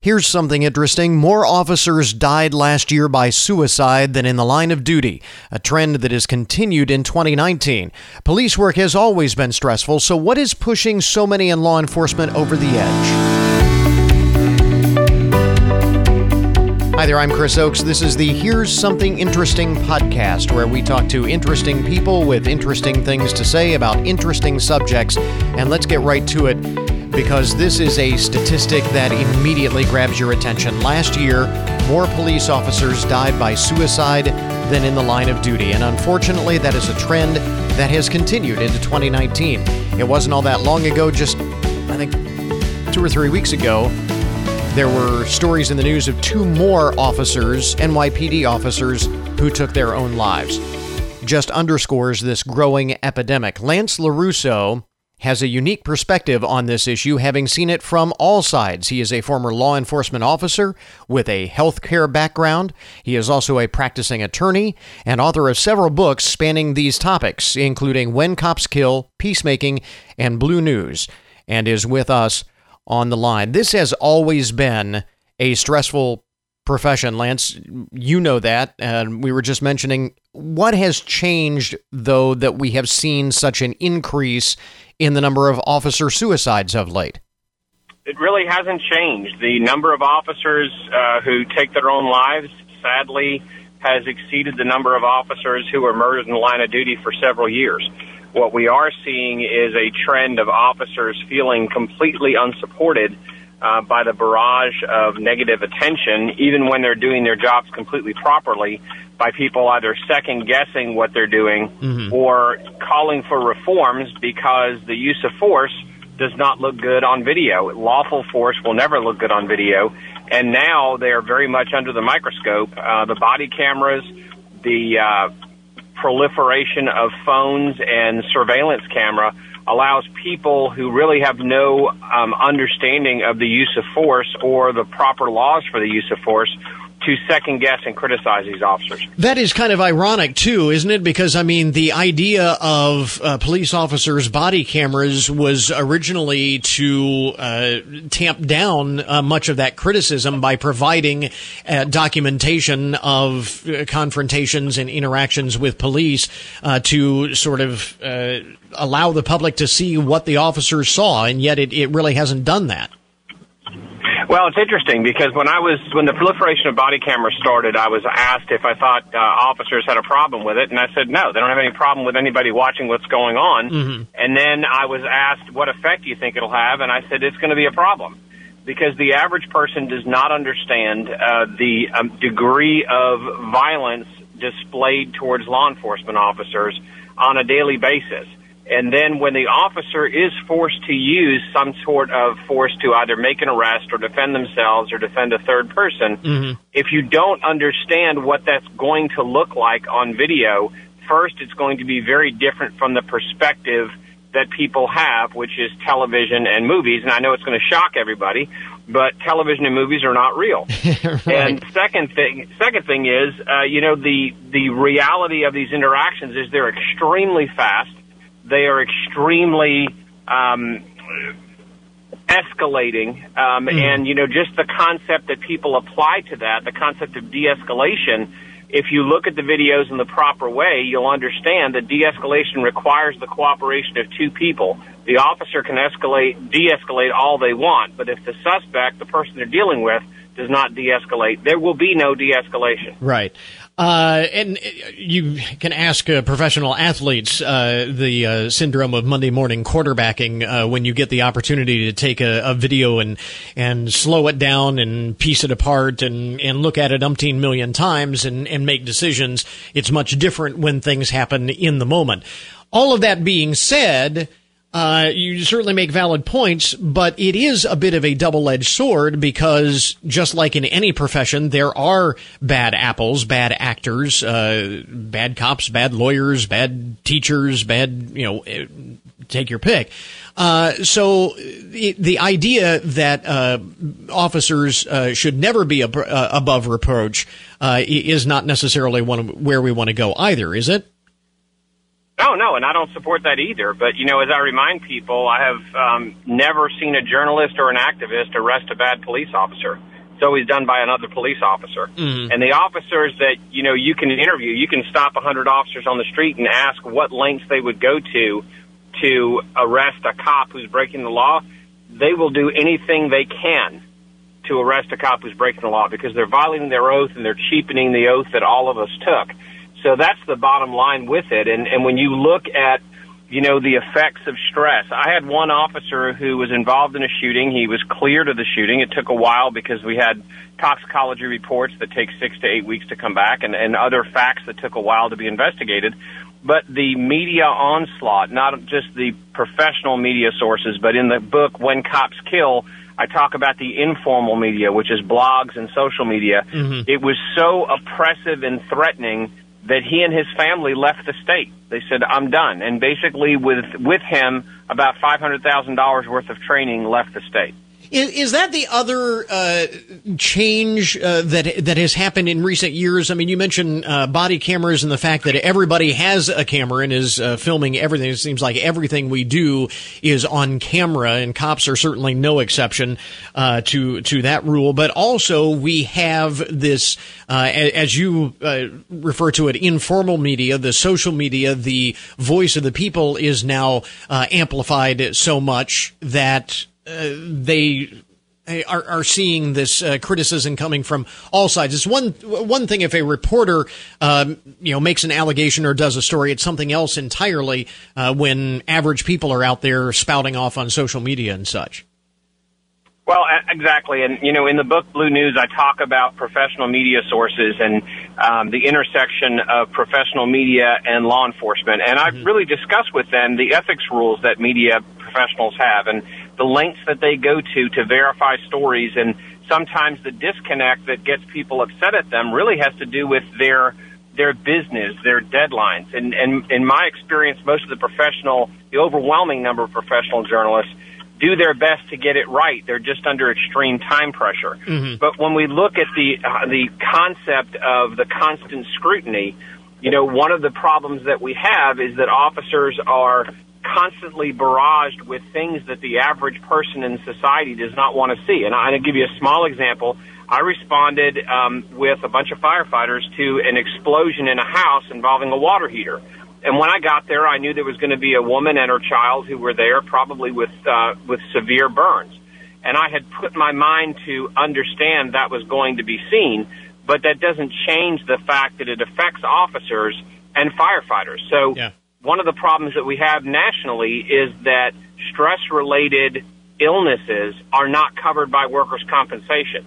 Here's something interesting. More officers died last year by suicide than in the line of duty, a trend that has continued in 2019. Police work has always been stressful, so what is pushing so many in law enforcement over the edge? Hi there, I'm Chris Oakes. This is the Here's Something Interesting podcast, where we talk to interesting people with interesting things to say about interesting subjects. And let's get right to it because this is a statistic that immediately grabs your attention. Last year, more police officers died by suicide than in the line of duty, and unfortunately, that is a trend that has continued into 2019. It wasn't all that long ago, just I think two or three weeks ago, there were stories in the news of two more officers, NYPD officers, who took their own lives. Just underscores this growing epidemic. Lance LoRusso has a unique perspective on this issue, having seen it from all sides. He is a former law enforcement officer with a healthcare background. He is also a practicing attorney and author of several books spanning these topics, including When Cops Kill, Peacemaking, and Blue News, and is with us on the line. This has always been a stressful profession, Lance. You know that. And we were just mentioning what has changed, though, that we have seen such an increase in the number of officer suicides of late? It really hasn't changed. The number of officers uh, who take their own lives, sadly, has exceeded the number of officers who were murdered in the line of duty for several years. What we are seeing is a trend of officers feeling completely unsupported uh, by the barrage of negative attention, even when they're doing their jobs completely properly, by people either second guessing what they're doing mm-hmm. or calling for reforms because the use of force does not look good on video. Lawful force will never look good on video. And now they are very much under the microscope. Uh, the body cameras, the uh, proliferation of phones and surveillance camera allows people who really have no um, understanding of the use of force or the proper laws for the use of force to second guess and criticize these officers. That is kind of ironic too, isn't it? Because I mean, the idea of uh, police officers' body cameras was originally to uh, tamp down uh, much of that criticism by providing uh, documentation of uh, confrontations and interactions with police uh, to sort of allow the public to see what the officers saw, and yet it, it really hasn't done that. Well, it's interesting because when I was when the proliferation of body cameras started, I was asked if I thought uh, officers had a problem with it, and I said no, they don't have any problem with anybody watching what's going on. Mm-hmm. And then I was asked what effect do you think it'll have, and I said it's going to be a problem because the average person does not understand uh, the um, degree of violence displayed towards law enforcement officers on a daily basis. And then when the officer is forced to use some sort of force to either make an arrest or defend themselves or defend a third person, mm-hmm. if you don't understand what that's going to look like on video, first it's going to be very different from the perspective that people have, which is television and movies. And I know it's going to shock everybody, but television and movies are not real. right. And second thing, second thing is, uh, you know, the the reality of these interactions is they're extremely fast they are extremely um, escalating, um, mm. and you know just the concept that people apply to that, the concept of de-escalation. If you look at the videos in the proper way, you'll understand that de-escalation requires the cooperation of two people. The officer can escalate, de-escalate all they want, but if the suspect, the person they're dealing with, does not de-escalate, there will be no de-escalation. Right. Uh, and you can ask uh, professional athletes uh, the uh, syndrome of Monday morning quarterbacking uh, when you get the opportunity to take a, a, video and and slow it down and piece it apart and, and look at it umpteen million times and, and make decisions. It's much different when things happen in the moment. All of that being said, uh, you certainly make valid points, but it is a bit of a double-edged sword because just like in any profession, there are bad apples, bad actors, uh, bad cops, bad lawyers, bad teachers, bad, you know, eh, take your pick. Uh, so the, idea that uh, officers uh, should never be ab- uh, above reproach uh, is not necessarily one where we want to go either, is it? No, no, and I don't support that either. But you know, as I remind people, I have um, never seen a journalist or an activist arrest a bad police officer. It's always done by another police officer. Mm-hmm. And the officers that, you know, you can interview, you can stop a 100 officers on the street and ask what lengths they would go to to arrest a cop who's breaking the law. They will do anything they can to arrest a cop who's breaking the law because they're violating their oath and they're cheapening the oath that all of us took. So that's the bottom line with it. And, and when you look at you know, the effects of stress. I had one officer who was involved in a shooting. He was cleared of the shooting. It took a while because we had toxicology reports that take six to eight weeks to come back and, and other facts that took a while to be investigated. But the media onslaught, not just the professional media sources, but in the book, When Cops Kill, I talk about the informal media, which is blogs and social media. Mm-hmm. It was so oppressive and threatening that he and his family left the state. They said, "I'm done," and basically, with with him, about five hundred thousand dollars worth of training left the state. Is, is that the other uh, change uh, that that has happened in recent years? I mean, you mentioned uh, body cameras and the fact that everybody has a camera and is uh, filming everything. It seems like everything we do is on camera, and cops are certainly no exception uh, to to that rule. But also, we have this, uh, as you refer to it, informal media, the social media, the voice of the people is now amplified so much that they are, are, seeing this uh, criticism coming from all sides. It's one one thing if a reporter, um, you know, makes an allegation or does a story. It's something else entirely uh, when average people are out there spouting off on social media and such. Well, exactly, and you know, in the book Blue News, I talk about professional media sources and um, the intersection of professional media and law enforcement, and I've mm-hmm. really discussed with them the ethics rules that media professionals have, and the lengths that they go to to verify stories and sometimes the disconnect that gets people upset at them really has to do with their their business, their deadlines. And, and in my experience, most of the professional, the overwhelming number of professional journalists do their best to get it right. They're just under extreme time pressure. Mm-hmm. But when we look at the uh, the concept of the constant scrutiny, you know, one of the problems that we have is that officers are constantly barraged with things that the average person in society does not want to see. And I'll give you a small example. I responded um, with a bunch of firefighters to an explosion in a house involving a water heater. And when I got there, I knew there was going to be a woman and her child who were there, probably with uh, with severe burns. And I had put my mind to understand that was going to be seen, but that doesn't change the fact that it affects officers and firefighters. So yeah one of the problems that we have nationally is that stress related illnesses are not covered by workers' compensation.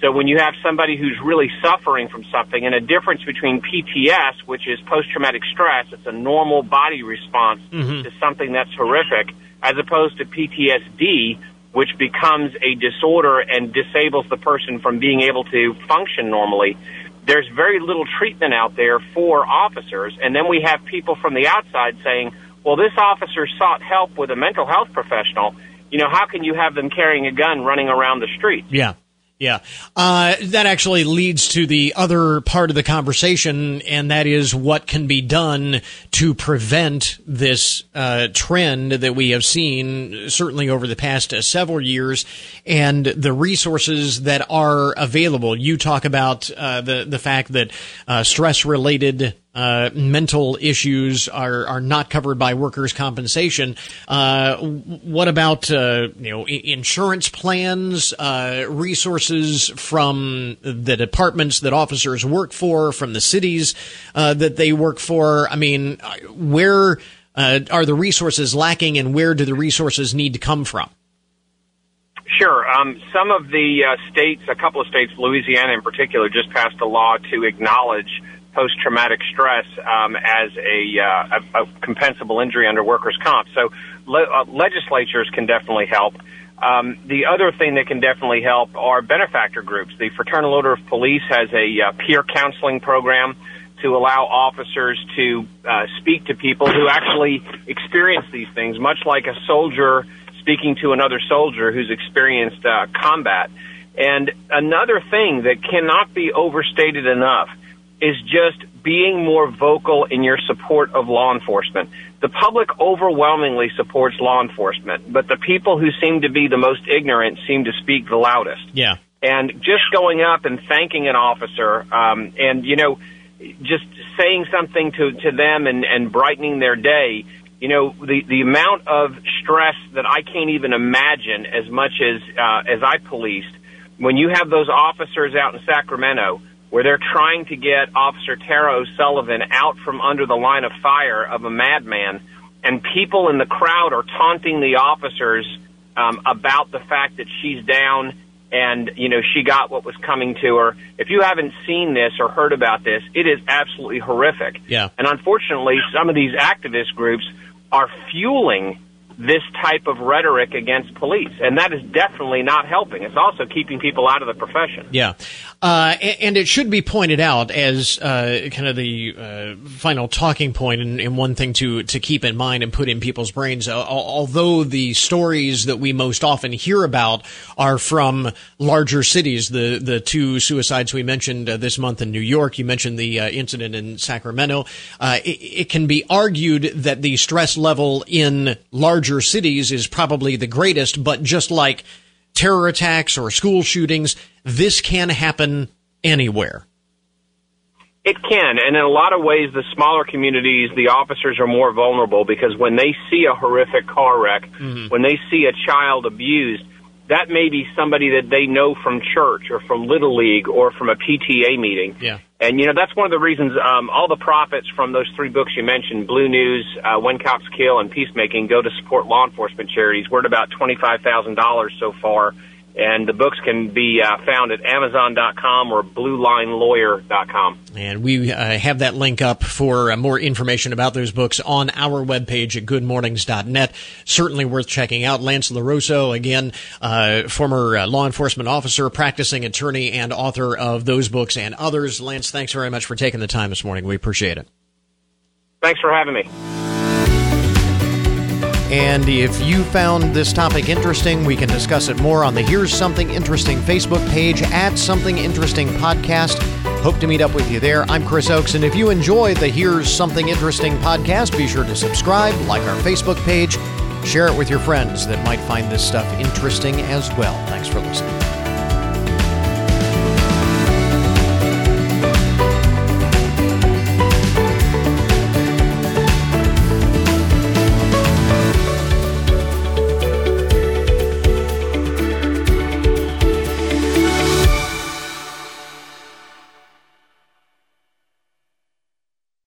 So when you have somebody who's really suffering from something and a difference between PTS, which is post-traumatic stress, it's a normal body response mm-hmm. to something that's horrific, as opposed to PTSD, which becomes a disorder and disables the person from being able to function normally there's very little treatment out there for officers. And then we have people from the outside saying, well, this officer sought help with a mental health professional. You know, how can you have them carrying a gun running around the street? Yeah. Yeah. Uh, that actually leads to the other part of the conversation, and that is what can be done to prevent this uh, trend that we have seen certainly over the past uh, several years and the resources that are available. You talk about uh, the, the fact that uh, stress related uh, mental issues are are not covered by workers' compensation. Uh, what about uh, you know insurance plans, uh, resources from the departments that officers work for, from the cities uh, that they work for? I mean, where uh, are the resources lacking, and where do the resources need to come from? Sure. Um, some of the states, a couple of states, Louisiana in particular, just passed a law to acknowledge post traumatic stress um, as a, uh, a, a, compensable injury under workers' comp. So le- uh, legislatures can definitely help. Um, the other thing that can definitely help are benefactor groups. The Fraternal Order of Police has a uh, peer counseling program to allow officers to uh, speak to people who actually experience these things, much like a soldier speaking to another soldier who's experienced uh, combat. And another thing that cannot be overstated enough is just being more vocal in your support of law enforcement. The public overwhelmingly supports law enforcement, but the people who seem to be the most ignorant seem to speak the loudest. Yeah. And just going up and thanking an officer, um, and you know, just saying something to to them and and brightening their day. You know, the the amount of stress that I can't even imagine as much as uh, as I policed when you have those officers out in Sacramento where they're trying to get Officer Tara O'Sullivan out from under the line of fire of a madman, and people in the crowd are taunting the officers um, about the fact that she's down and you know she got what was coming to her. If you haven't seen this or heard about this, it is absolutely horrific. Yeah. And unfortunately, some of these activist groups are fueling this type of rhetoric against police, and that is definitely not helping. It's also keeping people out of the profession. Yeah, uh, and it should be pointed out as uh, kind of the uh, final talking point, and, and, one thing to to keep in mind and put in people's brains. although the stories that we most often hear about are from larger cities, the the two suicides we mentioned uh, this month in New York, you mentioned the uh, incident in Sacramento. Uh, it, it can be argued that the stress level in larger cities is probably the greatest, but just like terror attacks or school shootings, this can happen anywhere. It can, and in a lot of ways, the smaller communities, the officers are more vulnerable because when they see a horrific car wreck, mm-hmm. when they see a child abused, that may be somebody that they know from church or from Little League or from a PTA meeting. Yeah. And, you know, that's one of the reasons um, all the profits from those three books you mentioned, Blue News, uh, When Cops Kill, and Peacemaking, go to support law enforcement charities. We're at about $25,000 so far and the books can be uh, found at Amazon.com or BlueLineLawyer.com. And we uh, have that link up for uh, more information about those books on our webpage at goodmornings.net. Certainly worth checking out. Lance LoRusso, again, uh, former uh, law enforcement officer, practicing attorney, and author of those books and others. Lance, thanks very much for taking the time this morning. We appreciate it. Thanks for having me. And if you found this topic interesting, we can discuss it more on the Here's Something Interesting Facebook page at Something Interesting Podcast. Hope to meet up with you there. I'm Chris Oakes, and if you enjoy the Here's Something Interesting podcast, be sure to subscribe, like our Facebook page, share it with your friends that might find this stuff interesting as well. Thanks for listening.